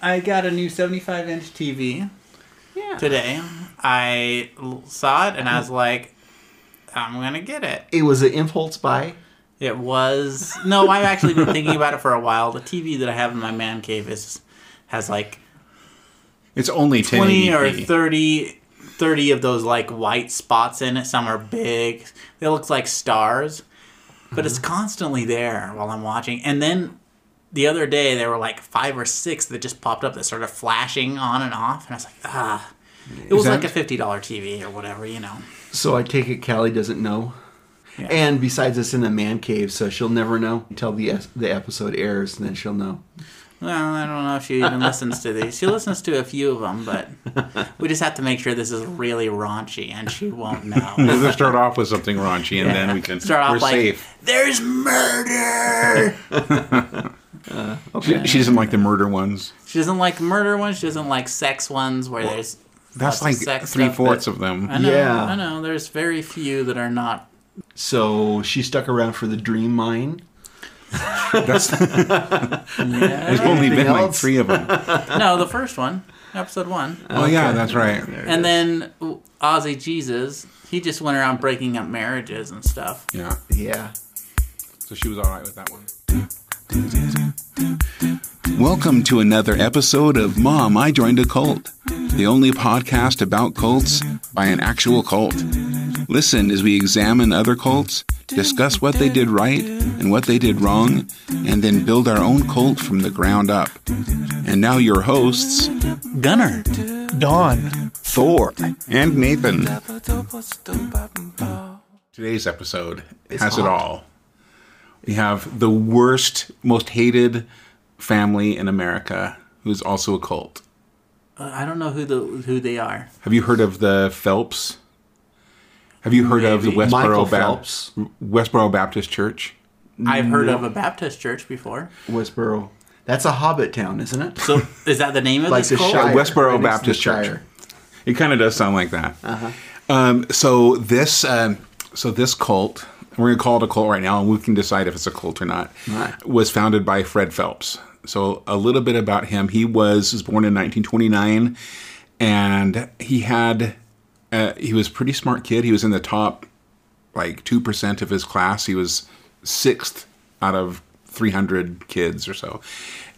I got a new 75 inch TV Yeah. today. I saw it and I was like, I'm gonna get it. It was an impulse buy. It was no. I've actually been thinking about it for a while. The TV that I have in my man cave is has like It's only 20 or 1080p. 30, 30 of those like white spots in it. Some are big. They look like stars, but it's mm-hmm. constantly there while I'm watching. And then the other day there were like five or six that just popped up that started flashing on and off, and I was like, ah. It was that- like a fifty dollar TV or whatever, you know. So I take it Callie doesn't know. Yeah. And besides, it's in a man cave, so she'll never know until the the episode airs, and then she'll know. Well, I don't know if she even listens to these. She listens to a few of them, but we just have to make sure this is really raunchy, and she won't know. We'll just start off with something raunchy, and then we can. Start off we're like, safe. "There's murder." She, she doesn't like the murder ones. She doesn't like murder ones. She doesn't like sex ones where there's That's lots like of sex three stuff, fourths but- of them. I know. Yeah. I know. There's very few that are not. So she stuck around for the dream mine. That's, there's only Anything been like three of them. no, the first one, episode one, Oh yeah, that's right. and then uh, Ozzy Jesus. He just went around breaking up marriages and stuff. Yeah. Yeah. So she was all right with that one. Welcome to another episode of Mom, I Joined a Cult, the only podcast about cults by an actual cult. Listen as we examine other cults, discuss what they did right and what they did wrong, and then build our own cult from the ground up. And now your hosts, Gunnar, Dawn. Thor and Nathan. Today's episode has it all. We have the worst, most hated family in America, who's also a cult. Uh, I don't know who the who they are. Have you heard of the Phelps? Have you heard of the Westboro, Bap- Phelps. Westboro Baptist Church? I've heard of a Baptist church before. Westboro. That's a hobbit town, isn't it? So is that the name of like this the cult? Shire. Westboro right next the Baptist Church. It kind of does sound like that. Uh Um, so this, um, so this cult, we're gonna call it a cult right now, and we can decide if it's a cult or not. Right. Was founded by Fred Phelps. So a little bit about him. He was was born in 1929, and he had uh, he was pretty smart kid. He was in the top like two percent of his class. He was sixth out of 300 kids or so,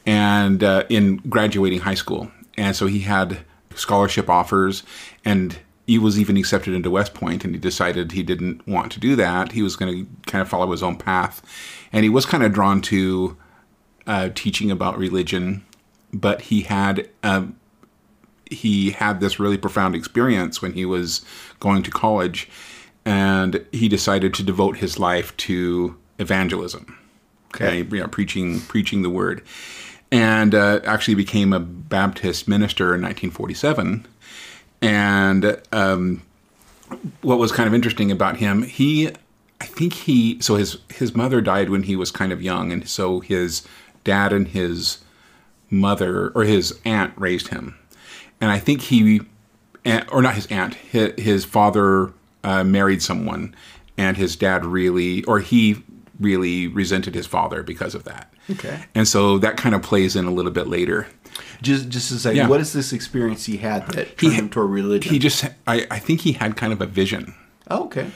and uh, in graduating high school. And so he had scholarship offers, and he was even accepted into West Point. And he decided he didn't want to do that. He was going to kind of follow his own path, and he was kind of drawn to uh, teaching about religion. But he had um, he had this really profound experience when he was going to college and he decided to devote his life to evangelism okay you know, preaching preaching the word and uh, actually became a baptist minister in 1947 and um, what was kind of interesting about him he i think he so his his mother died when he was kind of young and so his dad and his mother or his aunt raised him and I think he, or not his aunt, his, his father uh, married someone, and his dad really, or he really resented his father because of that. Okay. And so that kind of plays in a little bit later. Just just to say, Yeah. what is this experience he had that turned him toward religion? He just, I, I think he had kind of a vision. oh, okay.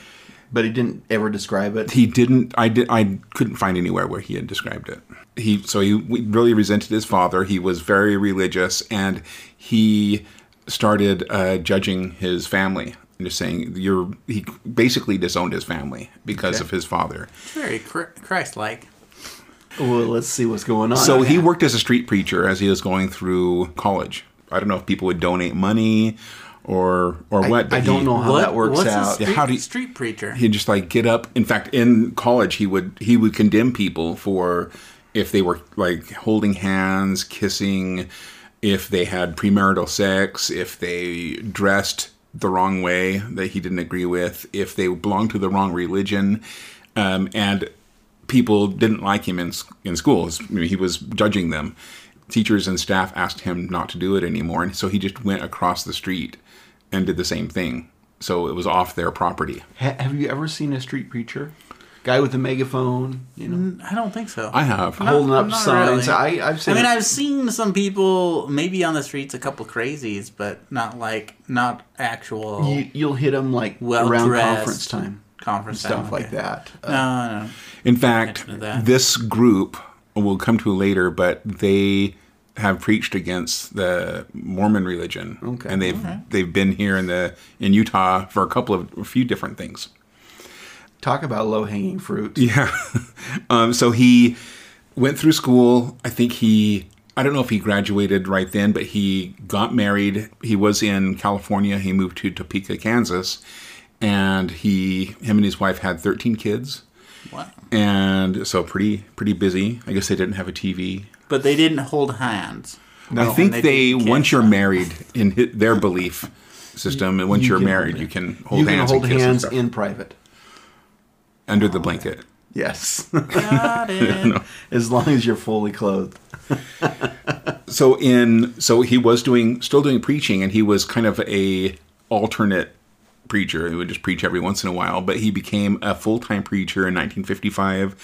But he didn't ever describe it. He didn't, I did, I couldn't find anywhere where he had described it. He, so he really resented his father. He was very religious, and he started uh, judging his family and just saying you're. He basically disowned his family because Okay. of his father. Very Christ-like. well, let's see what's going on. So he worked as a street preacher as he was going through college. I don't know if people would donate money or or I, what. I don't he- know how that works out. A street, how do you- street preacher? he'd just like get up in fact in college he would he would condemn people for if they were like holding hands kissing if they had premarital sex if they dressed the wrong way that he didn't agree with if they belonged to the wrong religion um, and people didn't like him in in schools I mean, he was judging them teachers and staff asked him not to do it anymore and so he just went across the street and did the same thing so it was off their property Ha- have you ever seen a street preacher? Guy with a megaphone, you know, I don't think so. I have. Not- holding up not signs. really. I, I've seen. I mean, it. I've seen some people maybe on the streets, a couple crazies, but not like not actual you, you'll hit them like well around conference time, conference stuff time, like okay. that. Uh, No, no. In fact, Mention of that. this group we'll come to later, but they have preached against the Mormon religion, Okay. and they've they've been here in the in Utah for a couple of a few different things. Talk about low hanging fruit. Yeah. um, so he went through school. I think he, I don't know if he graduated right then, but he got married. He was in California. He moved to Topeka, Kansas. And he, him and his wife had 13 kids. Wow. And so pretty, pretty busy. I guess they didn't have a TV. But they didn't hold hands. I think they they, once you're married in their belief system, and once You you're married, you can hold you can hands, hold and kiss hands stuff in private. under the oh, blanket. Yes, Got it. as long as you're fully clothed. so in so he was doing still doing preaching and he was kind of a alternate preacher he would just preach every once in a while but he became a full-time preacher in 1955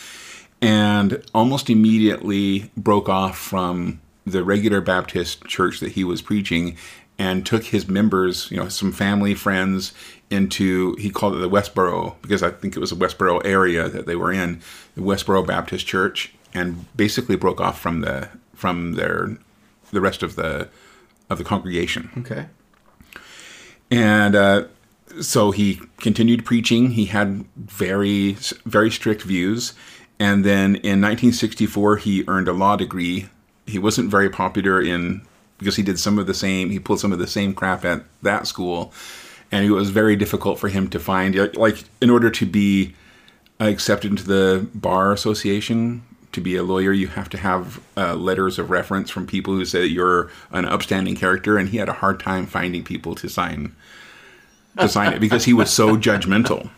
and almost immediately broke off from the regular baptist church that he was preaching and took his members you know some family friends into he called it the westboro because i think it was the westboro area that they were in the westboro baptist church and basically broke off from the from their the rest of the of the congregation. Okay. and uh, so he continued preaching. He had very very strict views and then in 1964 he earned a law degree. He wasn't very popular in because he did some of the same he pulled some of the same crap at that school. And it was very difficult for him to find like in order to be accepted into the bar association to be a lawyer you have to have uh, letters of reference from people who say that you're an upstanding character. And he had a hard time finding people to sign to sign it because he was so judgmental.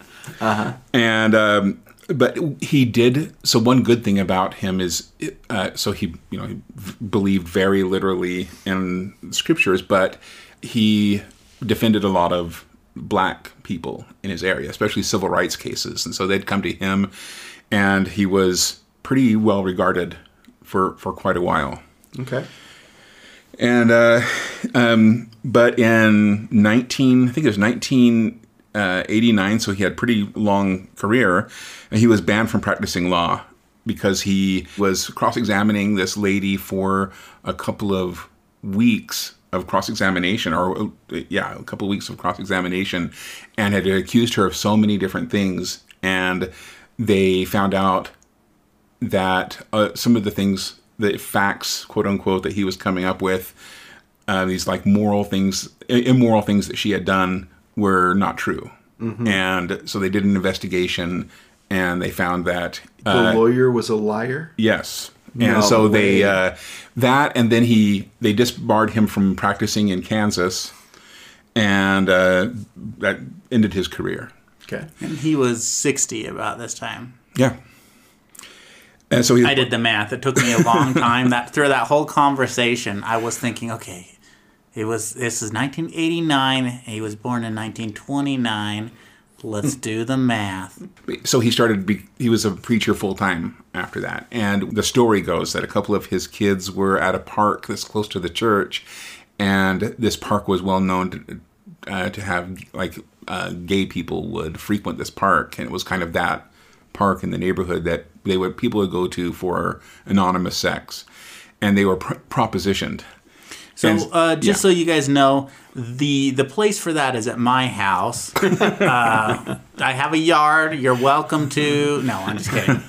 And um, but he did so one good thing about him is uh, so he you know he v- believed very literally in scriptures but he defended a lot of black people in his area especially civil rights cases and so they'd come to him and he was pretty well regarded for for quite a while Okay. and uh, um, but in 19 i think it was 1989 so he had pretty long career and he was banned from practicing law because he was cross-examining this lady for a couple of weeks of cross-examination or uh, yeah a couple of weeks of cross-examination and had accused her of so many different things and they found out that uh, some of the things, the facts, quote unquote, that he was coming up with, uh, these like moral things, immoral things that she had done, were not true. And so they did an investigation, and they found that The uh, lawyer was a liar. yes. And No so they uh, that, and then he they disbarred him from practicing in Kansas, and uh, that ended his career. Okay. And he was 60 about this time. Yeah. And so he I did the math. It took me a long time. that through that whole conversation, I was thinking, okay, it was this is 1989. He was born in 1929. Let's do the math. so he started he was a preacher full time after that and the story goes that a couple of his kids were at a park that's close to the church and this park was well known to, uh, to have like uh, gay people would frequent this park and it was kind of that park in the neighborhood that they would people would go to for anonymous sex and they were pr- propositioned So, uh, just yeah. so you guys know, the the place for that is at my house. uh, I have a yard. You're welcome to. No, I'm just kidding.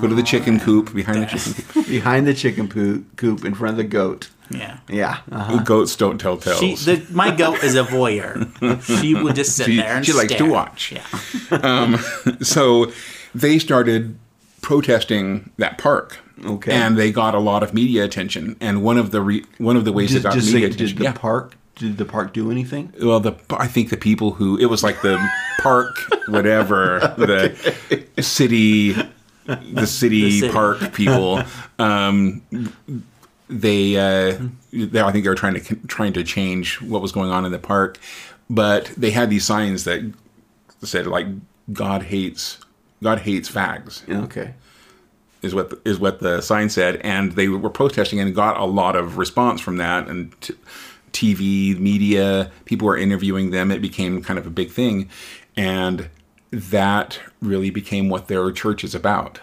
go to the chicken coop behind the chicken coop Behind the chicken poo- coop in front of the goat. Yeah. Yeah. Uh-huh. goats don't tell tales She, the, my goat is a voyeur. She would just sit She- there and she likes to watch. Yeah. so they started protesting that park. Okay. And they got a lot of media attention. And one of the re- one of the ways Just, they got media say, attention, did the yeah. park did the park do anything? well, the I think the people who it was like the park, whatever the city, the city, The city. park people. Um, they, uh, they, I think they were trying to trying to change what was going on in the park, but they had these signs that said like God hates God hates fags Okay. Is what the, is what the sign said, and they were protesting and got a lot of response from that. And t- TV, media, people were interviewing them. It became kind of a big thing, and that really became what their church is about.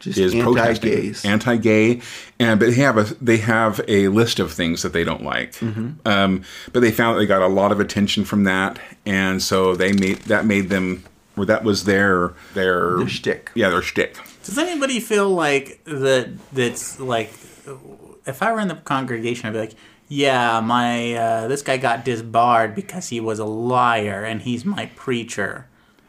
Just Is protesting, anti-gays. anti-gay, and but they have a they have a list of things that they don't like. Mm-hmm. Um, but they found that they got a lot of attention from that, and so they made that made them. Or that was their their Their shtick. Yeah, their shtick. Does anybody feel like that? That's like, if I were in the congregation, I'd be like, "Yeah, my uh, this guy got disbarred because he was a liar, and he's my preacher."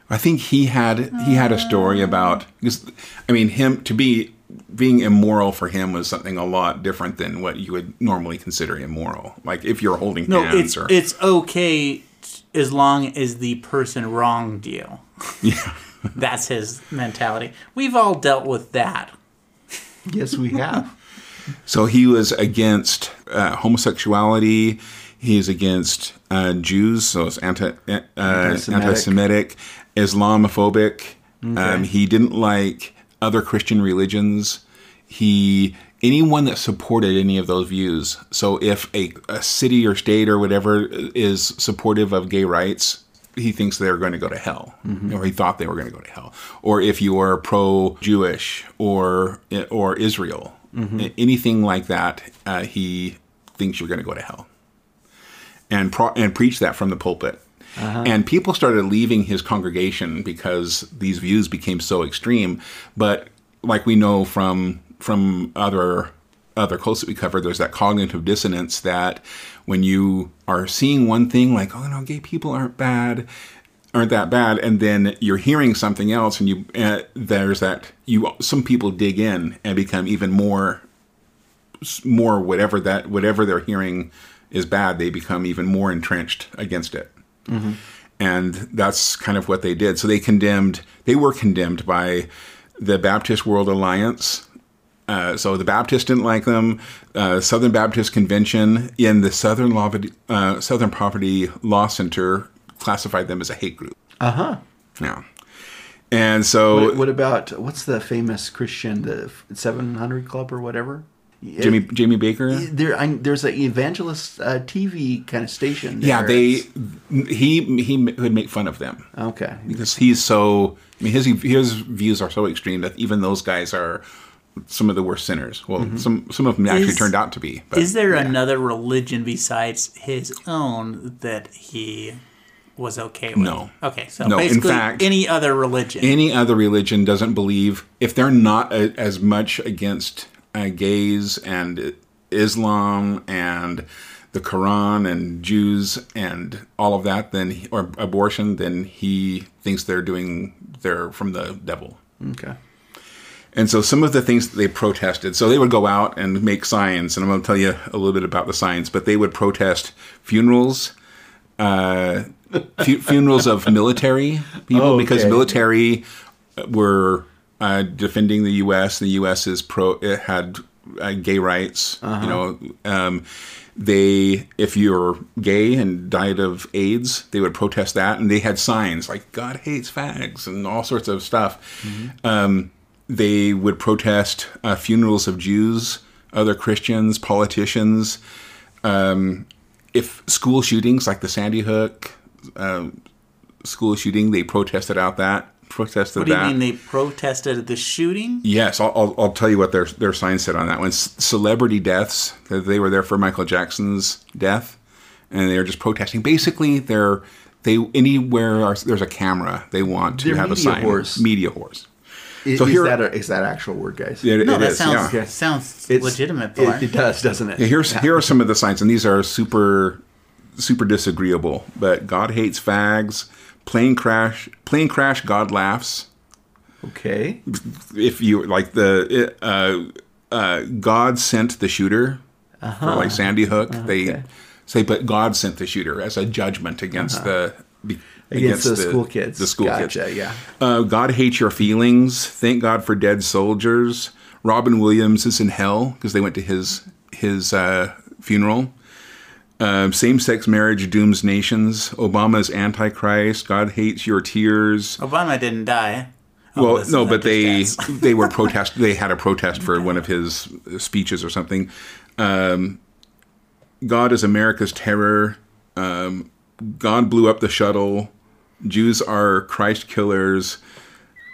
I think he had he had a story about because I mean him to be being immoral for him was something a lot different than what you would normally consider immoral. Like if you're holding No, hands it's or it's okay t- as long as the person wronged you. yeah. That's his mentality. We've all dealt with that. Yes, we have. So he was against uh, homosexuality. He's against uh, Jews, so it's anti uh, Anti-Semitic. anti-Semitic, Islamophobic. Um, he didn't like other Christian religions. He anyone that supported any of those views. So if a, a city or state or whatever is supportive of gay rights, he thinks they're going to go to hell, mm-hmm. or he thought they were going to go to hell. Or if you are pro-Jewish or or Israel, mm-hmm. a- anything like that, uh, he thinks you're going to go to hell, and pro- and preach that from the pulpit. Uh-huh. And people started leaving his congregation because these views became so extreme. But like we know from from other other cults that we covered, there's that cognitive dissonance that when you are seeing one thing like, oh no, gay people aren't bad, aren't that bad, and then you're hearing something else, and you uh, there's that you some people dig in and become even more more whatever that whatever they're hearing is bad, they become even more entrenched against it. And that's kind of what they did. So they condemned, they were condemned by the Baptist World Alliance. Uh, so the Baptists didn't like them. Uh, Southern Baptist Convention in the Southern Law, uh, Southern Poverty Law Center classified them as a hate group. Uh huh. Yeah. And so What, what about what's the famous Christian the Seven Hundred Club or whatever? Jimmy Jamie Baker. There, I, there's an evangelist uh, TV kind of station. Yeah, they he he would make fun of them. Okay. because he's so. I mean, his his views are so extreme that even those guys are some of the worst sinners. Well, some some of them actually Is- turned out to be. But Is there another religion besides his own that he was okay with? No. Okay, so No, in basically fact- any other religion. any other religion doesn't believe if they're not a, as much against uh, gays and Islam and the Quran and Jews and all of that, then or abortion, then he thinks they're doing they're from the devil. Okay. And so some of the things that they protested, so they would go out and make signs, and I'm going to tell you a little bit about the signs, but they would protest funerals, uh, fu- funerals of military people Oh, because military were uh, defending the U.S. The U.S. is pro it had uh, gay rights. You know, um, they if you're gay and died of AIDS, they would protest that, and they had signs like "God hates fags" and all sorts of stuff. Um, they would protest uh, funerals of Jews, other Christians, politicians. Um, if school shootings like the Sandy Hook uh, school shooting, they protested out that protested what do you that. mean they protested the shooting? Yes, I'll, I'll, I'll tell you what their their sign said on that one. C- Celebrity deaths. They were there for Michael Jackson's death, and they were just protesting. Basically, they're they anywhere are- there's a camera, they want to They're have a sign. whores. Media horse. Is, So is here- that a, is that actual word, guys? It- No, it that is, sounds yeah. sounds It's- legitimate. It, it does, doesn't it? Yeah, here's here are some of the signs, and these are super super disagreeable. But God hates fags. Plane crash. Plane crash. God laughs. Okay. if you like the uh, uh, God sent the shooter for like Sandy Hook, they okay. say, but God sent the shooter as a judgment against the be- Against, the, school kids. The school gotcha, kids. Yeah. Uh, God hates your feelings. Thank God for dead soldiers. Robin Williams is in hell because they went to his his uh, funeral. Um, same-sex marriage dooms nations. Obama's antichrist. God hates your tears. Obama didn't die. well, no, but they they were protest. They had a protest for one of his speeches or something. Um, God is America's terror. Um, God blew up the shuttle. Jews are Christ killers.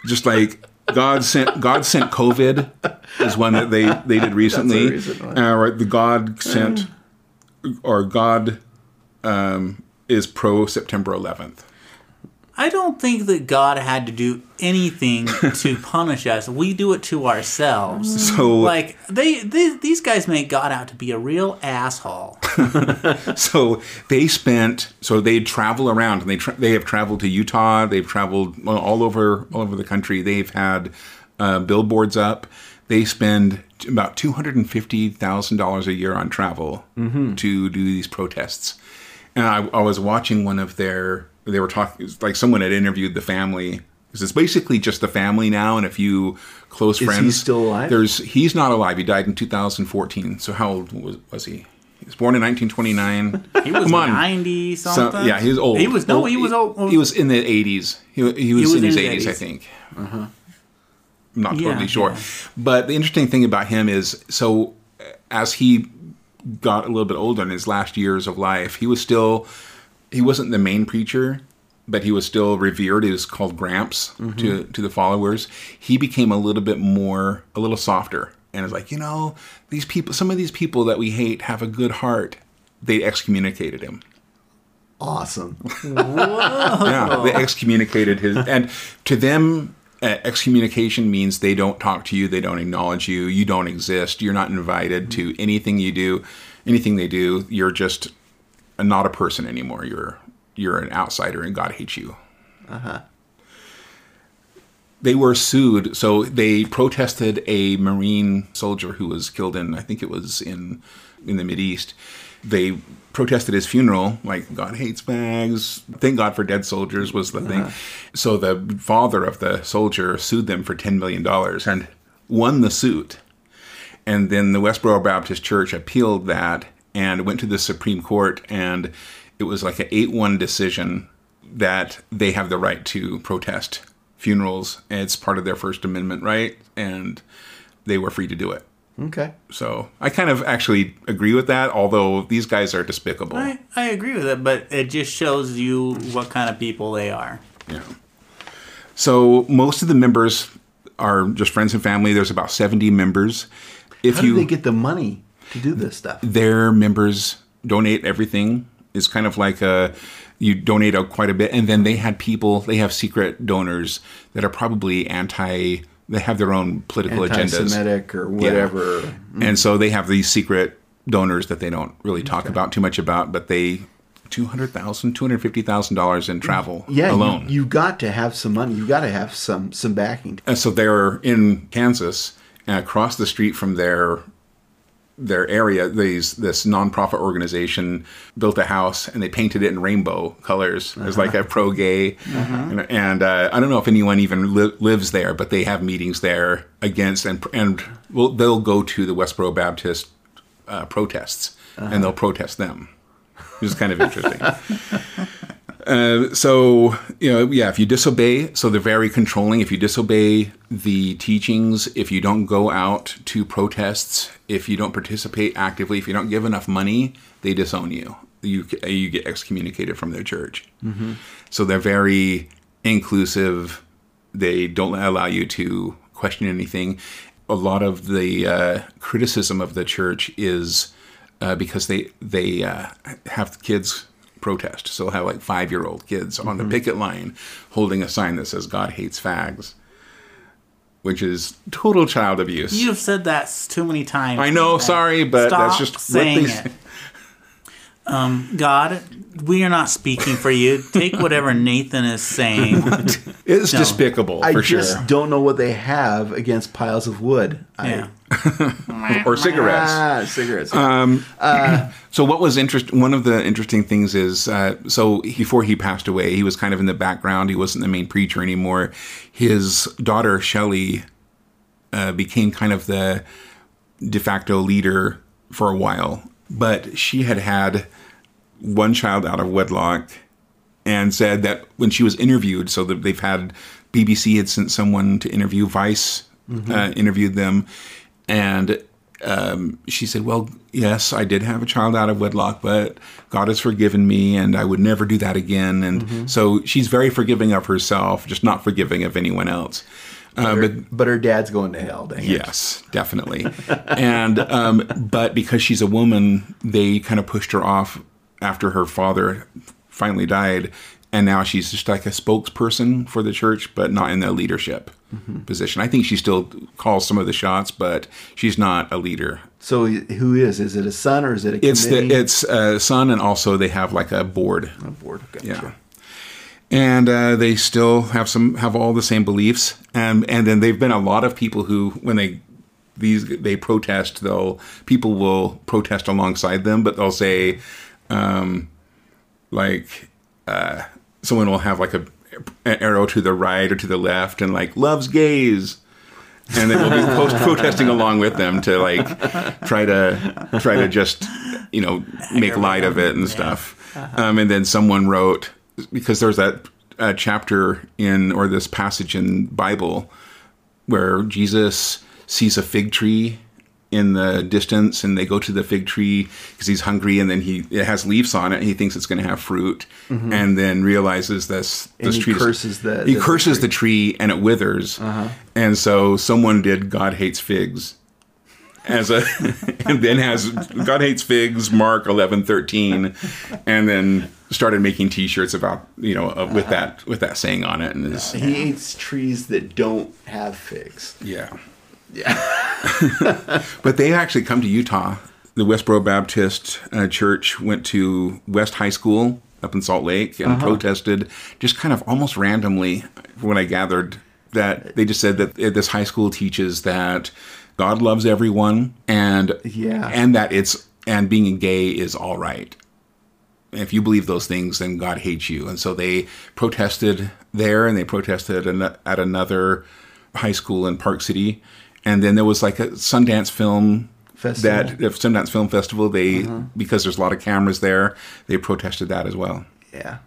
Just like God sent God sent COVID is one that they they did recently. Uh, right, the God sent or God um, is pro September 11th. I don't think that God had to do anything to punish us. We do it to ourselves. So Like they, they, these guys make God out to be a real asshole. So they spent. So they travel around, and they tra- they have traveled to Utah. They've traveled all over all over the country. They've had uh, billboards up. They spend about two hundred and fifty thousand dollars a year on travel to do these protests. And I, I was watching one of their. They were talking like someone had interviewed the family. Because it's basically just the family now and a few close he friends. still alive? There's he's not alive. He died in 2014. So how old was, was he? He was born in 1929. He was Come on. ninety So, something. yeah, he was old. He was no, he was old. He was in the 80s. He, he was, was in his in 80s, his I 80s. think. Uh-huh. I'm not Yeah, totally sure. yeah. But the interesting thing about him is so as he got a little bit older in his last years of life, he was still, he wasn't the main preacher, but he was still revered. He was called Gramps Mm-hmm. to, to the followers. He became a little bit more, a little softer. And it's like, you know, these people, some of these people that we hate have a good heart. They excommunicated him. Awesome. Yeah, they excommunicated his, and to them, uh, excommunication means they don't talk to you, they don't acknowledge you, you don't exist, you're not invited to anything you do, anything they do. You're just not a person anymore. You're you're an outsider, and God hates you. Uh huh. They were sued, so they protested a Marine soldier who was killed in, I think it was in in the East. They protested his funeral, like God hates bags. Thank God for dead soldiers was the thing. So the father of the soldier sued them for ten million dollars and won the suit. And then the Westboro Baptist Church appealed that and went to the Supreme Court, and it was like an 8 1 decision that they have the right to protest funerals. And it's part of their First Amendment right, and they were free to do it. Okay. So I kind of actually agree with that, although these guys are despicable. I, I agree with it, but it just shows you what kind of people they are. Yeah. So most of the members are just friends and family. There's about 70 members. If How you they get the money to do this stuff? their members donate everything. It's kind of like a you donate out quite a bit, and then they had people. They have secret donors that are probably anti. They have their own political agendas, Anti-Semitic or whatever. and so they have these secret donors that they don't really talk about too much about, but they. Two hundred thousand, two hundred fifty thousand dollars in travel Yeah, alone. You, you got to have some money. You got to have some some backing. And so they're in Kansas, and across the street from their their area, these this nonprofit organization built a house and they painted it in rainbow colors. As like a pro gay. And, and uh, I don't know if anyone even li- lives there, but they have meetings there against and and well, they'll go to the Westboro Baptist uh, protests and they'll protest them, which is kind of interesting. Uh, so you know, yeah, if you disobey, so they're very controlling. If you disobey the teachings, if you don't go out to protests, if you don't participate actively, if you don't give enough money, they disown you. You you get excommunicated from their church. So they're very inclusive. They don't allow you to question anything. A lot of the uh, criticism of the church is uh, because they they uh, have kids protest. So they'll have like five year old kids on the picket line holding a sign that says "God hates fags," which is total child abuse. You've said that too many times. I know, sorry, but Stop that's just what saying they it. Um, God, we are not speaking for you. Take whatever Nathan is saying. It's No. despicable I for just sure. don't know what they have against piles of wood. Yeah. I, Or cigarettes. ah, cigarettes. So what was interest? One of the interesting things is, uh, so before he passed away, he was kind of in the background. He wasn't the main preacher anymore. His daughter Shelley uh, became kind of the de facto leader for a while, but she had had one child out of wedlock, and said that when she was interviewed, so that they've had BBC had sent someone to interview Vice, uh, interviewed them, and um, she said, "Well, yes, I did have a child out of wedlock, but God has forgiven me, and I would never do that again." And so she's very forgiving of herself, just not forgiving of anyone else. Uh, but But her dad's going to hell. Dang it. Yes, definitely. and um, but because she's a woman, they kind of pushed her off after her father finally died, and now she's just like a spokesperson for the church, but not in the leadership position. I think she still calls some of the shots, but she's not a leader. So who is? Is it a son or is it a It's the committee? it's a son, and also they have like a board. a board. Gotcha. Yeah. And uh, they still have some have all the same beliefs, and and then they've been a lot of people who when they these they protest, they'll people will protest alongside them, but they'll say, um, like, uh, someone will have like a an arrow to the right or to the left, and like loves gays. And they will be post- protesting along with them to like try to try to just you know make light of it and stuff. Um, and then someone wrote because there's that uh, chapter in or this passage in Bible where Jesus sees a fig tree in the distance and they go to the fig tree because he's hungry and then he it has leaves on it and he thinks it's going to have fruit and then realizes this this he tree curses the- he the curses the tree and it withers. And so someone did God hates figs as a and then has God hates figs Mark 11 13 and then started making t-shirts about you know uh, with that with that saying on it and is He eats trees that don't have figs. yeah yeah but they actually come to Utah the Westboro Baptist uh, Church went to West High School up in Salt Lake and protested just kind of almost randomly when I gathered that they just said that this high school teaches that God loves everyone and Yeah. and that it's and being gay is all right. If you believe those things, then God hates you. And so they protested there, and they protested at another high school in Park City. And then there was like a Sundance film Festival. that the Sundance Film Festival. They uh-huh. because there's a lot of cameras there, they protested that as well. Yeah.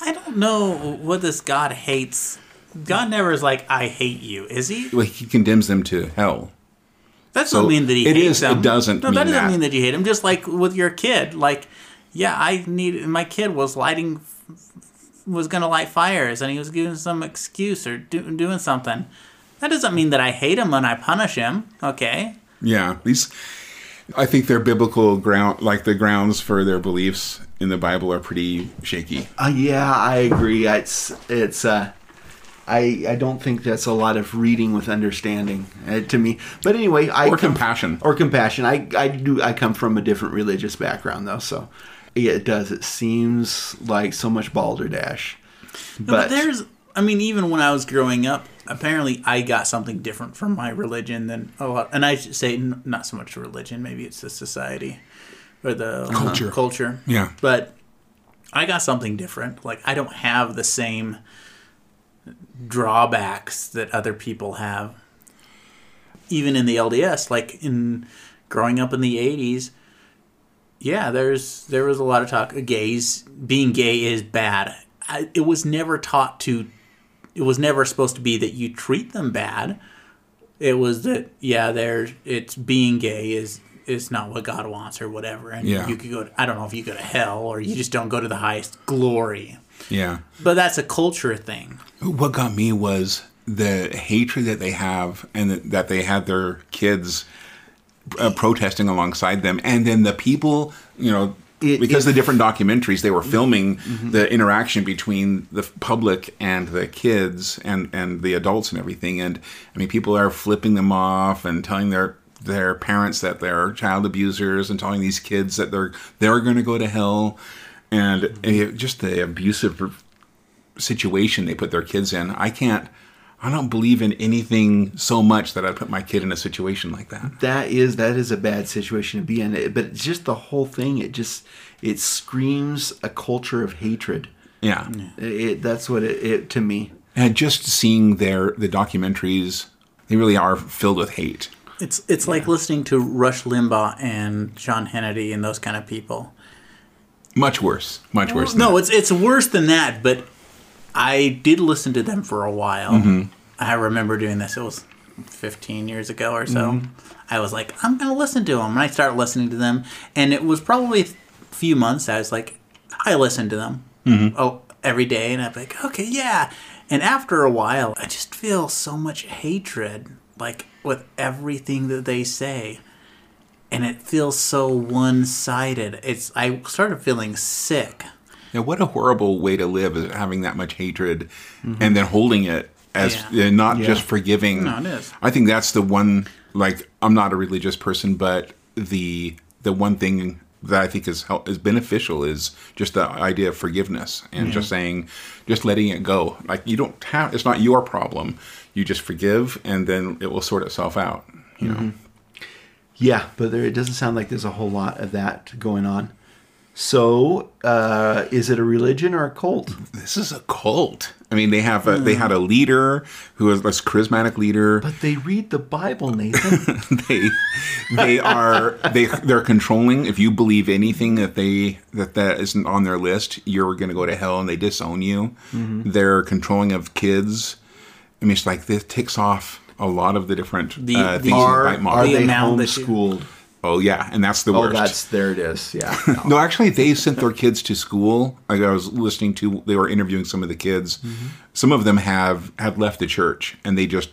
I don't know what this God hates. God never is like, I hate you, is he? Well, he condemns them to hell. That doesn't mean that he it hates is- them. it doesn't No, mean that doesn't that. mean that you hate him. Just like with your kid, like, yeah, I need my kid was lighting, was gonna light fires, and he was giving some excuse or do, doing something. That doesn't mean that I hate him when I punish him. Okay, Yeah, these. I think their biblical ground, like the grounds for their beliefs in the Bible, are pretty shaky. Uh, yeah, I agree. It's it's. Uh, I I don't think that's a lot of reading with understanding uh, to me. But anyway, I Or come- compassion. or compassion. I I do. I come from a different religious background though, so yeah, it does. It seems like so much balderdash. but, But, there's. I mean, even when I was growing up, apparently I got something different from my religion than oh, a lot. And I should say n- not so much religion, maybe it's the society or the uh, Culture. Culture. Yeah. But I got something different. Like I don't have the same drawbacks that other people have. Even in the LDS, like in growing up in the '80s, yeah, there's there was a lot of talk. Gays being gay is bad. I, it was never taught to. It was never supposed to be that you treat them bad. It was that yeah, there it's being gay is is not what God wants or whatever, and Yeah. you could go. I don't know if you go to hell or you just don't go to the highest glory. Yeah. But that's a culture thing. What got me was the hatred that they have, and that- that they had their kids uh, protesting alongside them, and then the people, you know. It- because it- the different documentaries they were mm-hmm. filming mm-hmm. the interaction between the public and the kids and and the adults and everything and i mean people are flipping them off and telling their their parents that they're child abusers and telling these kids that they're they're going to go to hell and mm-hmm. it, just the abusive situation they put their kids in. I can't. I don't believe in anything so much that I put my kid in a situation like that. that is that is a bad situation to be in. But just the whole thing. It just it screams a culture of hatred. Yeah, It, that's what it, it to me. and just seeing their the documentaries, they really are filled with hate. It's it's like listening to Rush Limbaugh and Sean Hannity and those kind of people. Much worse. Much worse. than No, that. it's it's worse than that, but I did listen to them for a while. Mm-hmm. I remember doing this. It was 15 years ago or so. Mm-hmm. I was like, I'm going to listen to them. And I started listening to them. And it was probably a few months. I was like, I listened to them Mm-hmm. oh, every day. And I'm like, okay, yeah. And after a while, I just feel so much hatred, like with everything that they say. And it feels so one sided. It's I started feeling sick. Yeah, what a horrible way to live is having that much hatred and then holding it as Mm-hmm. Yeah. uh, not Yeah. just forgiving. No, it is. I think that's the one like I'm not a religious person, but the the one thing that I think is help, is beneficial is just the idea of forgiveness and just saying just letting it go. Like you don't have it's not your problem. You just forgive and then it will sort itself out, you know. Yeah, but there it doesn't sound like there's a whole lot of that going on. So, uh, is it a religion or a cult? This is a cult. I mean, they have a, they had a leader who was this charismatic leader. But they read the Bible, Nathan. they they are they they're controlling if you believe anything that they that that isn't on their list you're going to go to hell and they disown you they're controlling of kids i mean it's like this ticks off a lot lot of the different The- uh, the- things are right are model. The they amount that homeschooled? Oh yeah and that's the way. Oh, worst that's there. It is. Yeah. No. no, actually, they sent their kids to school. Like I was listening to, they were interviewing some of the kids. Some of them have have left the church, and they just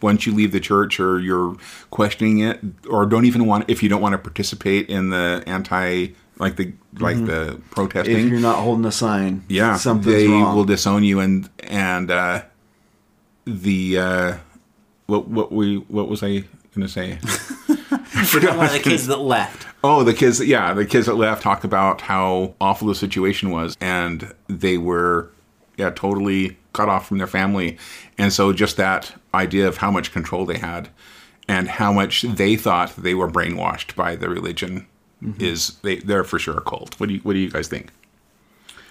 once you leave the church or you're questioning it, or don't even want if you don't want to participate in the anti like the like the protesting. if you're not holding a sign, yeah, something's they wrong. will disown you, and and uh, the uh, what what we what was I going to say? One of the kids that left. Oh, the kids, yeah, the kids that left talked about how awful the situation was, and they were, yeah, totally cut off from their family. And so, just that idea of how much control they had and how much they thought they were brainwashed by the religion mm-hmm. is they they're for sure a cult. What do you what do you guys think?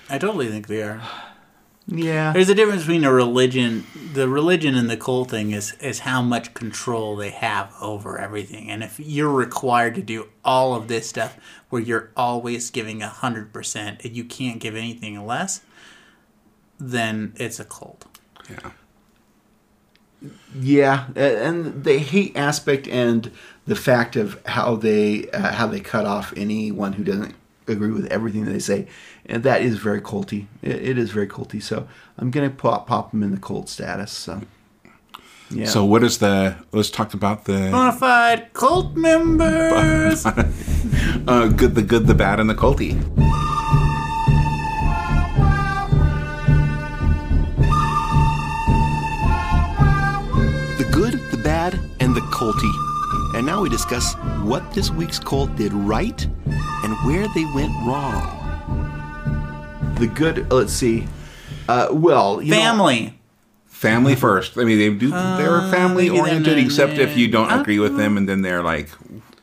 I totally think they are. Yeah. There's a difference between a religion. The religion and the cult thing is is how much control they have over everything. And if you're required to do all of this stuff, where you're always giving a hundred percent, and you can't give anything less, then it's a cult. Yeah, Yeah, and the hate aspect and the fact of how they uh, how they cut off anyone who doesn't agree with everything that they say, and that is very culty. It, it is very culty. So I'm gonna pop pop them in the cult status. So yeah. So what is the? Let's talk about the Bonafide cult members. uh, good, the good, the bad, and the culty. the good, the bad, and the culty. And now we discuss what this week's cult did right and where they went wrong. the good. Let's see. Uh, well, you know- Family. Family first. I mean, they do. They're family Uh, maybe oriented, then- except if you don't Uh, agree with them, and then they're like,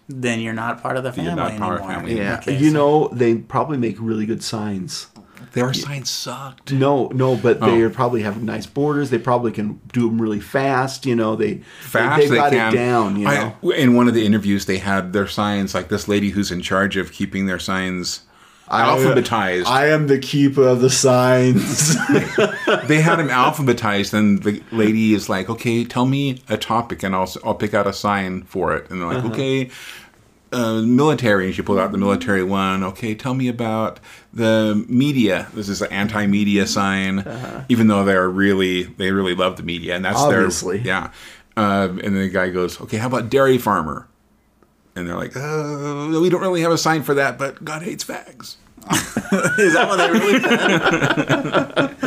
Then you're not part of the family You're not part of anymore. family. yeah, Okay, you so- know they probably make really good signs. Their signs sucked. No, no, but they Oh. probably have nice borders. They probably can do them really fast. You know, they Fast, they, they, got can. it down. You know, I, in one of the interviews, they had their signs like this lady who's in charge of keeping their signs I, alphabetized. I am the keeper of the signs. they had them alphabetized, and the lady is like, "Okay, tell me a topic, and I'll I'll pick out a sign for it." And they're like, Uh-huh. "Okay." Uh, military, and she pulled out the military one. Okay, tell me about the media. This is an anti-media sign, even though they're really they really love the media, and that's Uh-huh. Obviously. their yeah. Um, and the guy goes, "Okay, how about dairy farmer?" And they're like, uh, "We don't really have a sign for that, but God hates fags." Is that what they really?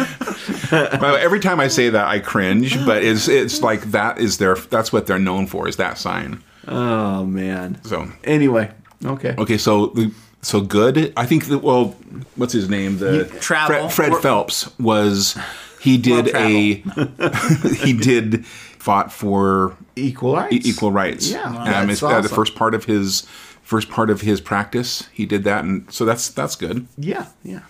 Well, every time I say that, I cringe, but it's it's like that is their that's what they're known for is that sign. Oh man. So Anyway, okay. okay, so the so good. I think that well, what's his name? The travel. Fred, Fred Phelps was he did a he did fought for Equal rights. e- equal rights. Yeah, um, that's it's, uh, the first part of his first part of his practice, he did that, and so that's that's good. Yeah, yeah.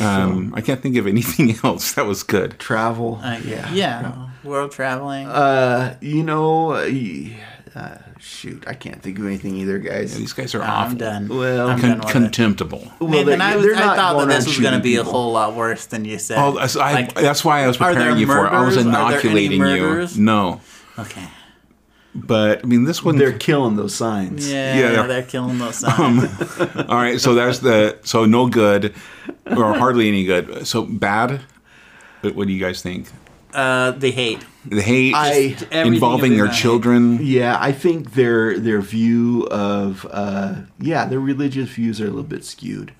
Um, I can't think of anything else that was good. Travel. Uh, yeah. yeah. World traveling. Uh, you know, uh, y- uh, shoot, I can't think of anything either, guys. These guys are I'm awful. done. Well, I'm Con- done with it. contemptible. Well, Nathan, they- I, was, they're I not thought that this was going to be a whole lot worse than you said. Oh, that's, I, Like, that's why I was preparing you for it. I was murders? Are there any inoculating you. No, okay. but I mean, this one. They're killing those signs. Yeah, Yeah, yeah, they're- they're killing those signs. All right, so that's the so no good or hardly any good. So bad. But what do you guys think? Uh, the hate. The hate I- involving their children. Yeah, I think their their view of uh, yeah their religious views are a little bit skewed.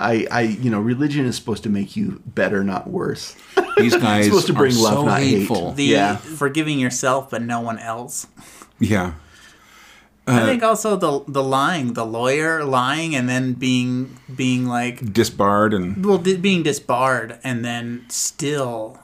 I, I you know religion is supposed to make you better, not worse. These guys supposed to bring are love, so not hate. hateful. The Yeah. forgiving yourself but no one else. yeah, I think also the the lying, the lawyer lying and then being being like disbarred and well di- being disbarred and then still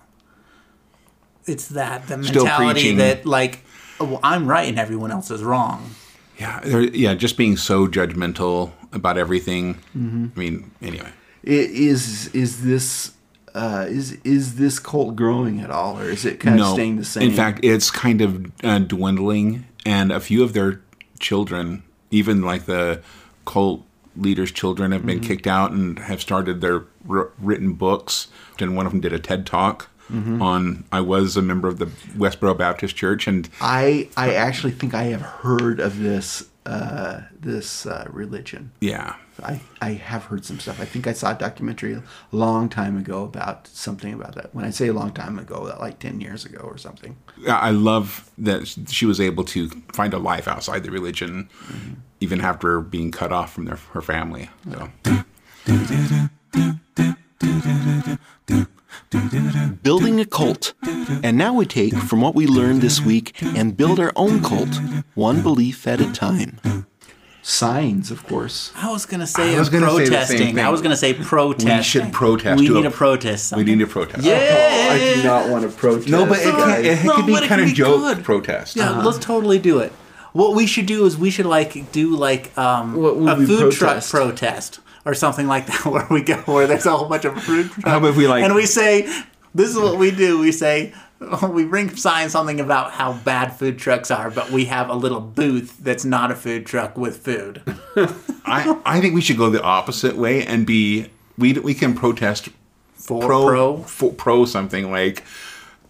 it's that the Still mentality preaching. that like oh, well, I'm right and everyone else is wrong. yeah, yeah, just being so judgmental about everything. Mm-hmm. I mean, anyway, I- Is is this uh, is is this cult growing at all, or is it kind of staying the same? In fact, it's kind of uh, dwindling, and a few of their children, even like the cult leaders' children, have Mm-hmm. been kicked out and have started their r- written books. And one of them did a TED talk Mm-hmm. on. I was a member of the Westboro Baptist Church, and I I actually think I have heard of this uh, this uh, religion. yeah, I, I have heard some stuff. I think I saw a documentary a long time ago about something about that. When I say a long time ago, like 10 years ago or something. I love that she was able to find a life outside the religion, even after being cut off from their her family. So. Building a cult. And now we take from what we learned this week and build our own cult, one belief at a time. Signs, of course. I was gonna say I was gonna say the same protesting. thing. I was gonna say protesting. protest. We do need a- a protest. We need a protest. Yeah. Oh, I do not want to protest. No, but it, can, it No, could be kind of be joke good. protest. Yeah, let's totally do it. What we should do is we should like do like um, a we food truck protest? Or something like that, where we go where there's a whole bunch of food trucks. How about we, like- and we say this is what we do. We say we bring sign something about how bad food trucks are, but we have a little booth that's not a food truck with food. I, I think we should go the opposite way and be we we can protest For pro pro, for, pro something like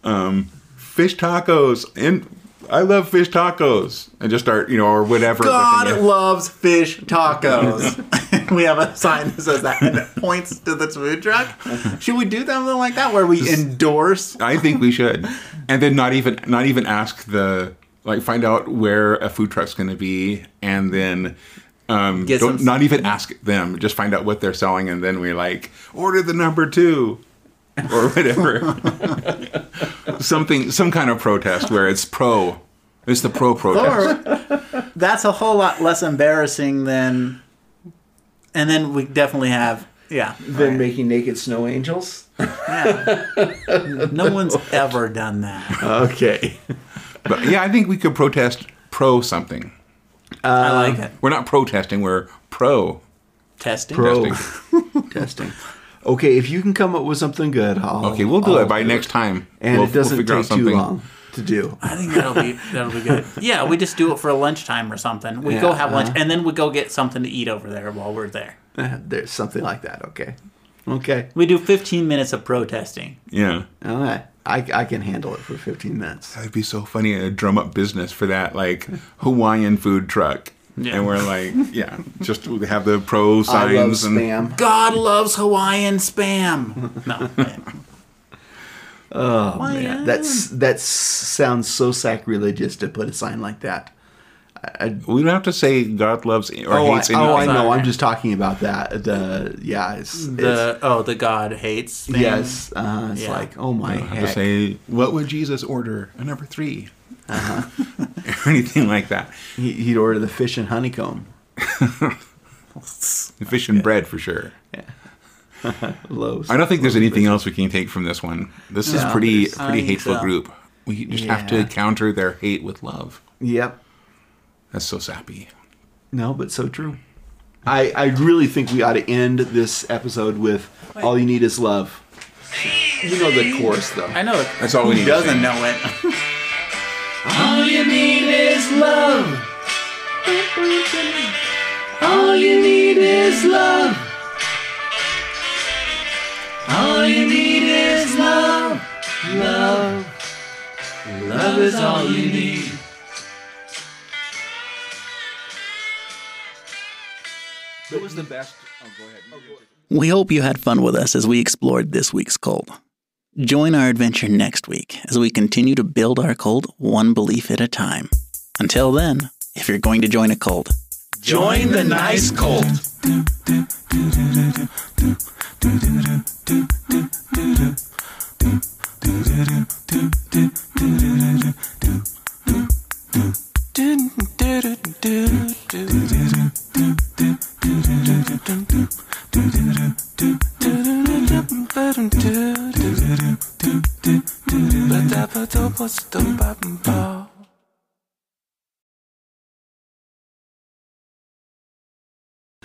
um, fish tacos and I love fish tacos and just start you know or whatever. God loves fish tacos. we have a sign that says that and it points to the food truck. Should we do something like that where we endorse? I think we should, and then not even not even ask the like find out where a food truck's going to be, and then um, Get don't some- not even ask them. Just find out what they're selling, and then we're like order the number two or whatever. Something some kind of protest where it's pro. It's the pro protest. Or that's a whole lot less embarrassing than. And then we definitely have yeah. Then making naked snow angels? yeah. No one's ever done that. Okay. But yeah, I think we could protest pro something. I like um, it. We're not protesting. We're pro Testing. Pro. testing. Testing. Okay, if you can come up with something good, I'll. Okay, we'll do I'll it by next time. And we'll, it doesn't we'll figure take out too something. long to do. I think that'll be that'll be good. Yeah, we just do it for lunchtime or something. We go have lunch uh-huh. and then we go get something to eat over there while we're there. There's something like that. Okay. Okay. We do 15 minutes of protesting. Yeah. All right. I, I can handle it for 15 minutes. That'd be so funny to drum up business for that, like Hawaiian food truck. Yeah. And we're like, yeah, just have the pro I love signs and spam. God loves Hawaiian spam. No. Oh man, that's that sounds so sacrilegious to put a sign like that. I, I, we don't have to say God loves or oh, I, hates oh, I know. I'm just talking about that. The yeah, it's, it's The oh, the God hates. Spam. yes. Uh, it's Yeah. like oh my I have to say, what would Jesus order? A number 3 Uh-huh. or anything like that. He, he'd order the fish and honeycomb. Fish and bread for sure. Loaves. I don't think there's anything else we can take from this one. This is No, pretty there's- I pretty hateful so. group. We just have to counter their hate with love. Yep. That's so sappy. No, but so true. I I really think we ought to end this episode with "All you need is love." You know the chorus though. I know. That's all we Who need to doesn't know it? All you need is love. All you need is love. All you need is love. Love. Love is all you need. What was the best? Oh, go ahead. We hope you had fun with us as we explored this week's cult. Join our adventure next week as we continue to build our cult one belief at a time. Until then, if you're going to join a cult, Join the nice cult.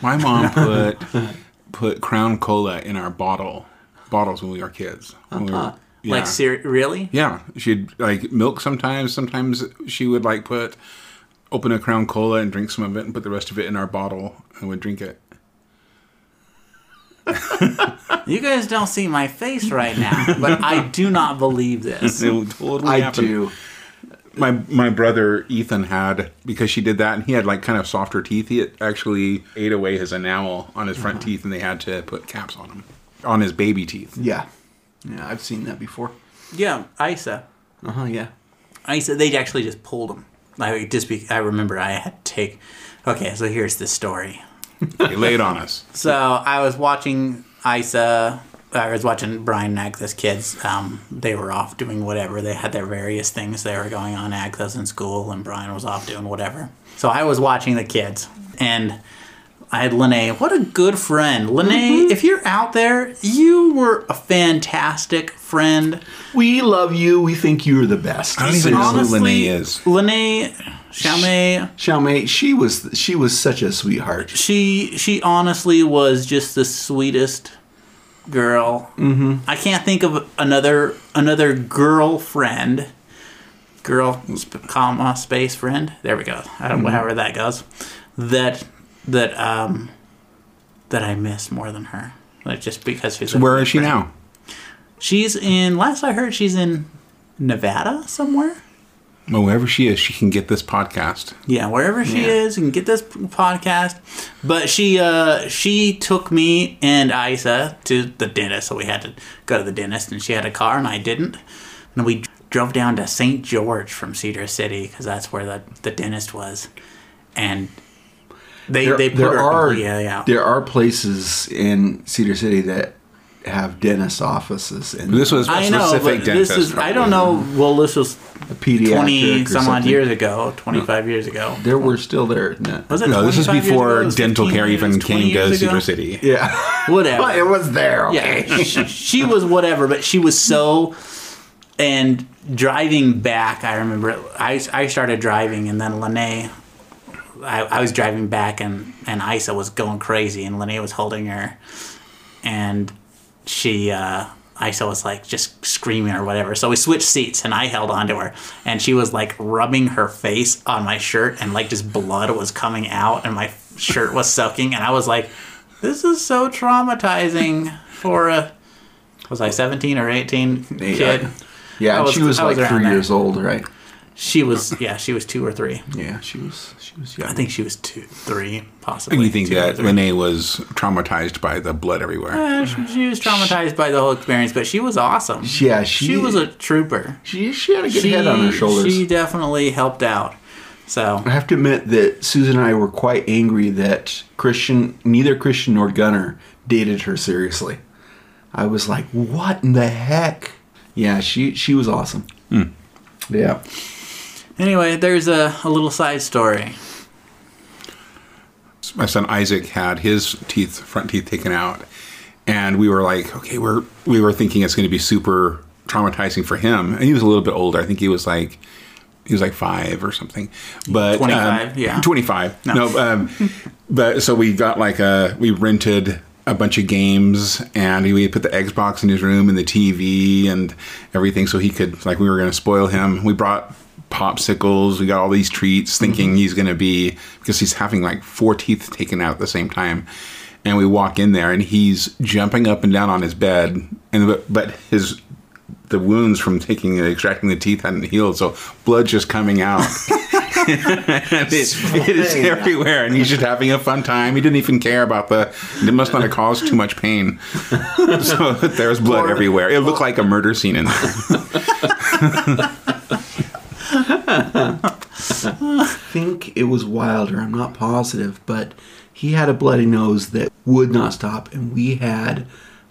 My mom put put Crown Cola in our bottle bottles when we were kids. When we were- uh-huh. yeah. like, ser- really? yeah, she'd like milk sometimes. Sometimes she would like put open a Crown Cola and drink some of it, and put the rest of it in our bottle and would drink it. You guys don't see my face right now, but I do not believe this. It totally I happen. do. My my brother Ethan had because she did that, and he had like kind of softer teeth. He actually ate away his enamel on his front teeth, and they had to put caps on him on his baby teeth. Yeah. Yeah, I've seen that before. Yeah, Isa. Uh huh. Yeah. Isa, they actually just pulled him. Like, just be, I remember I had to take. Okay, so here's the story. They laid on us. So I was watching Isa. I was watching Brian and Agatha's kids. Um, they were off doing whatever. They had their various things they were going on. Agatha's in school, and Brian was off doing whatever. So I was watching the kids, and I had Lene. What a good friend, Lene! If you're out there, you were a fantastic friend. We love you. We think you're the best. I don't even know who Lene is. Lene, Xiaomei, Xiaomei, she was she was such a sweetheart. she she honestly was just the sweetest girl. Mm-hmm. I can't think of another another girlfriend, girl, sp- comma space friend. There we go. I don't however that goes. That that um that I miss more than her. Like just because she's a Where is she friend. now? She's in. Last I heard, she's in Nevada somewhere. Well, wherever she is, she can get this podcast. Yeah, wherever she Yeah. is, and get this podcast. But she uh she took me and Isa to the dentist, so we had to go to the dentist, and she had a car and I didn't, and we drove down to St. George from Cedar City because that's where the the dentist was, and they There, they put there her are yeah, yeah there are places in Cedar City that have dentist offices and This was a I know, specific but dentist. this is I don't know. Well, this was a pediatric twenty or some odd years ago, twenty five years ago. There were still there. No. Was it? No, this is 25 years ago? before was dental care years, even came to years? Cedar City. Yeah. Whatever. Well, it was there. Okay. Yeah, she, she was whatever, but she was so. And driving back, I remember I, I started driving, and then Lene, I, I was driving back, and, and Isa was going crazy, and Lene was holding her, and she, uh, Isa was like just screaming or whatever. So we switched seats, and I held onto her, and she was like rubbing her face on my shirt, and like just blood was coming out, and my shirt was soaking, and I was like, this is so traumatizing for a was I 17 or 18 kid? Yeah, and was- she was was like three there. years old, right? She was yeah, she was 2 or 3. Yeah, she was. She was young. I think she was 2, 3 possibly. And you think two that three. Lene was traumatized by the blood everywhere? Uh, she, she was traumatized by the whole experience, but she was awesome. Yeah, she- she was a trooper. she she had a good She, head on her shoulders. she definitely helped out. So I have to admit that Susan and I were quite angry that Christian, neither Christian nor Gunner, dated her seriously. I was like, "What in the heck?" Yeah, she she was awesome. Yeah, anyway, there's a, a little side story. my son Isaac had his teeth, front teeth taken out, and we were like, okay, we're we were thinking it's going to be super traumatizing for him, and he was a little bit older. I think he was like he was like five or something, but 25, um, yeah. twenty five. No, um, but so we got like a we rented a bunch of games and we put the Xbox in his room and the TV and everything so he could like we were going to spoil him. We brought popsicles. We got all these treats, thinking he's going to be because he's having like four teeth taken out at the same time. And we walk in there, and he's jumping up and down on his bed, and but, but his the wounds from taking extracting the teeth hadn't healed, so blood's just coming out. it, it is everywhere, and he's just having a fun time. He didn't even care about the. It must not have caused too much pain. So there's blood everywhere. It looked like a murder scene in there. think it was Wilder. I'm not positive, but he had a bloody nose that would not stop, and we had,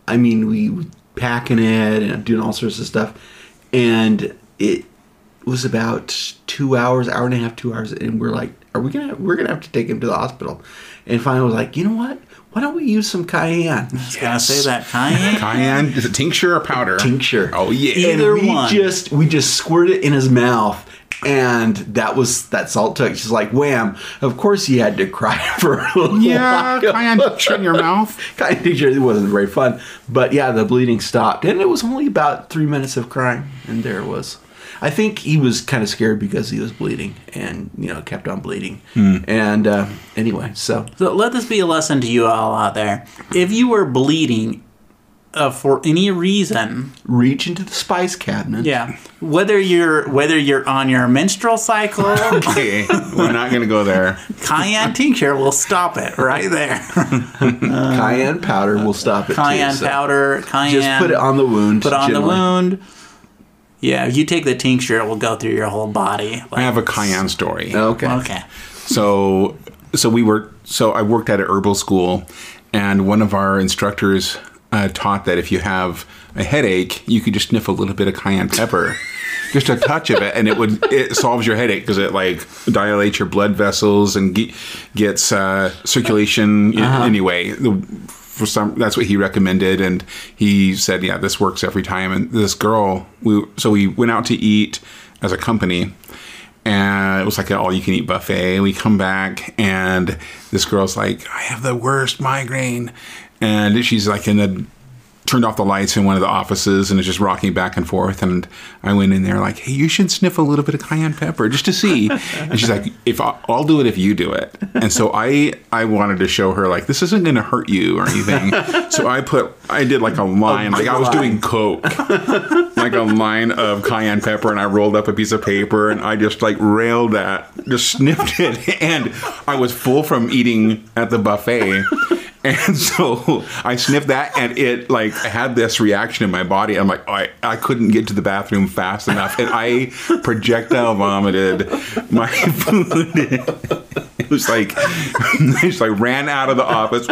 I mean, we were packing it and doing all sorts of stuff, and it was about two hours, hour and a half, two hours, and we're like, are we gonna, we're gonna have to take him to the hospital, and finally was like, you know what? Why don't we use some cayenne? I was gonna say that cayenne. Cayenne is it tincture or powder? Tincture. Oh yeah. Either and we one. just we just squirted it in his mouth and that was that's all it took she's like wham. Of course he had to cry for a little Yeah, while. cayenne tincture in your mouth. Cayenne tincture it wasn't very fun. But yeah the bleeding stopped. And it was only about three minutes of crying. And there it was I think he was kind of scared because he was bleeding and you know kept on bleeding. And uh, anyway so. So let this be a lesson to you all out there. If you were bleeding uh, for any reason, reach into the spice cabinet yeah, whether you're whether you're on your menstrual cycle, Okay, we're not gonna go there. cayenne tincture will stop it right there. cayenne powder will stop it cayenne too, so powder, cayenne. just put it on the wound Put on generally. the wound. Yeah, if you take the tincture, it will go through your whole body. I have a cayenne story. okay Okay. So, so we were. So I worked at a herbal school, and one of our instructors uh, taught that if you have a headache, you could just sniff a little bit of cayenne pepper, just a touch of it, and it would it solves your headache because it like dilates your blood vessels and ge- gets uh, circulation i- anyway. The, for some, that's what he recommended, and he said, "Yeah, this works every time." And this girl, we so we went out to eat as a company, and it was like an all-you-can-eat buffet. We come back, and this girl's like, "I have the worst migraine," and she's like in the turned off the lights in one of the offices and is just rocking back and forth. And I went in there like, "Hey, you should sniff a little bit of cayenne pepper just to see." and she's like, "If I, I'll do it if you do it." And so I I wanted to show her like this isn't going to hurt you or anything. so I put I did like a line like I was doing coke like a line of cayenne pepper and I rolled up a piece of paper and I just like railed that, just sniffed it, and I was full from eating at the buffet. And so I sniffed that and it like had this reaction in my body. I'm like, I, I couldn't get to the bathroom fast enough. And I projectile vomited my food. It was like, I just like ran out of the office.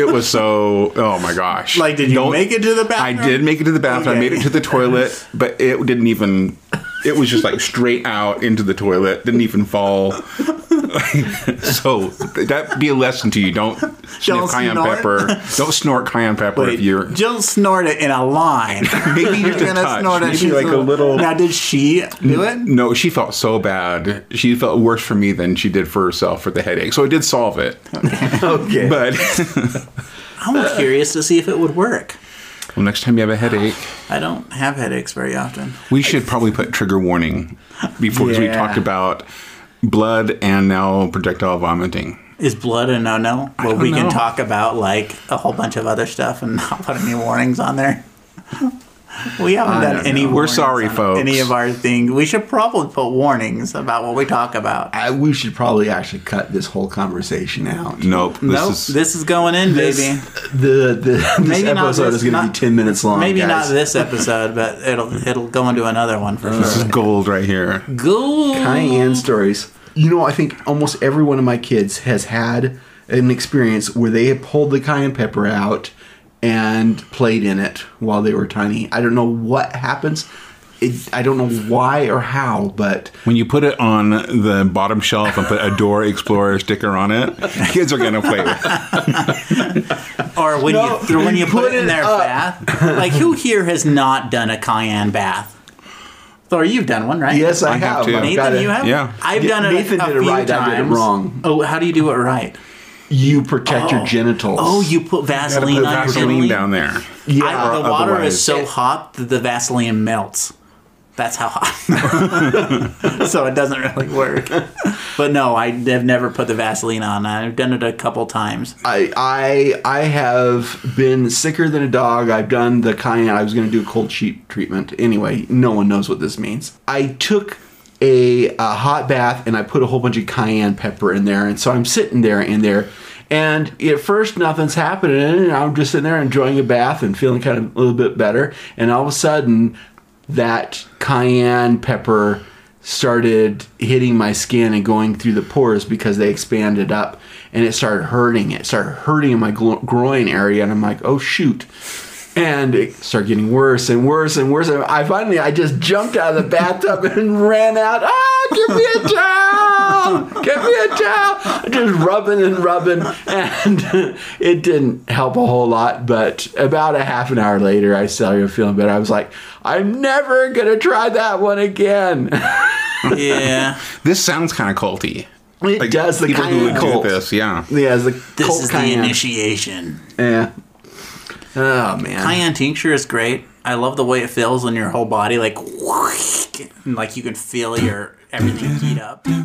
It was so, oh my gosh. Like, did you Don't- make it to the bathroom? I did make it to the bathroom. I made it to the toilet, but it didn't even. It was just like straight out into the toilet. Didn't even fall. so that be a lesson to you. Don't Don't cayenne snort. pepper. Don't snort cayenne pepper if you're. Jill snort it in a line. Maybe you're Gonna touch. snort it. Maybe like a little. Now, did she do it? No, she felt so bad. She felt worse for me than she did for herself for the headache. So I did solve it. okay But I'm curious to see if it would work. Well, next time you have a headache, I don't have headaches very often. we should probably put trigger warning before 'cause we Yeah. talked about blood and now projectile vomiting. Is blood a no no? Well, we can talk about like a whole bunch of other stuff and not put any warnings on there. We haven't done any. know. We're sorry, on folks. Any of our things. We should probably put warnings about what we talk about. I, we should probably actually cut this whole conversation out. Nope. This nope, is this is going in, This, baby. the, the this Maybe not episode this- is going to be ten minutes long. Maybe guys. not this episode, but it'll it'll go into another one for this is gold right here. Gold. Cayenne stories. You know, I think almost every one of my kids has had an experience where they have pulled the cayenne pepper out and played in it while they were tiny. I don't know what happens. It, I don't know why or how, but When you put it on the bottom shelf and put a Dora Explorer sticker on it, kids are gonna play with it. Or when No, you throw, when you put, put it in it their up. bath. Like who here has not done a cayenne bath? Thor, you've done one, right? yes, I, I have have. too. Nathan, you have. Yeah. I've Yeah, done it. Nathan a, a did it few right, I did it times. wrong. Oh, how do you do it right? You protect your oh. genitals. Oh, you put Gotta Vaseline put on your Vaseline genitals? down there. yeah. I, the water otherwise- is so hot that the Vaseline melts. That's how hot. so it doesn't really work. But no, I have never put the Vaseline on. I've done it a couple times. I I I have been sicker than a dog. I've done the cayenne. I was going to do a cold sheet treatment. Anyway, no one knows what this means. I took a, a hot bath and I put a whole bunch of cayenne pepper in there, and so I'm sitting there in there. And at first, nothing's happening, and I'm just sitting there enjoying a bath and feeling kind of a little bit better. And all of a sudden, that cayenne pepper started hitting my skin and going through the pores because they expanded up. And it started hurting. It started hurting in my glo- groin area. And i'm like oh shoot and it started getting worse and worse and worse and i finally i just jumped out of the bathtub and ran out ah give me a towel give me a towel just rubbing and rubbing and it didn't help a whole lot but about a half an hour later i started feeling better i was like i'm never gonna try that one again Yeah. This sounds kind of culty. it does the people who cayenne would cult do this, yeah. yeah it's the This cult is cayenne. the initiation. yeah oh man Cayenne tincture is great. I love the way it feels in your whole body, like, and like you can feel your everything heat up.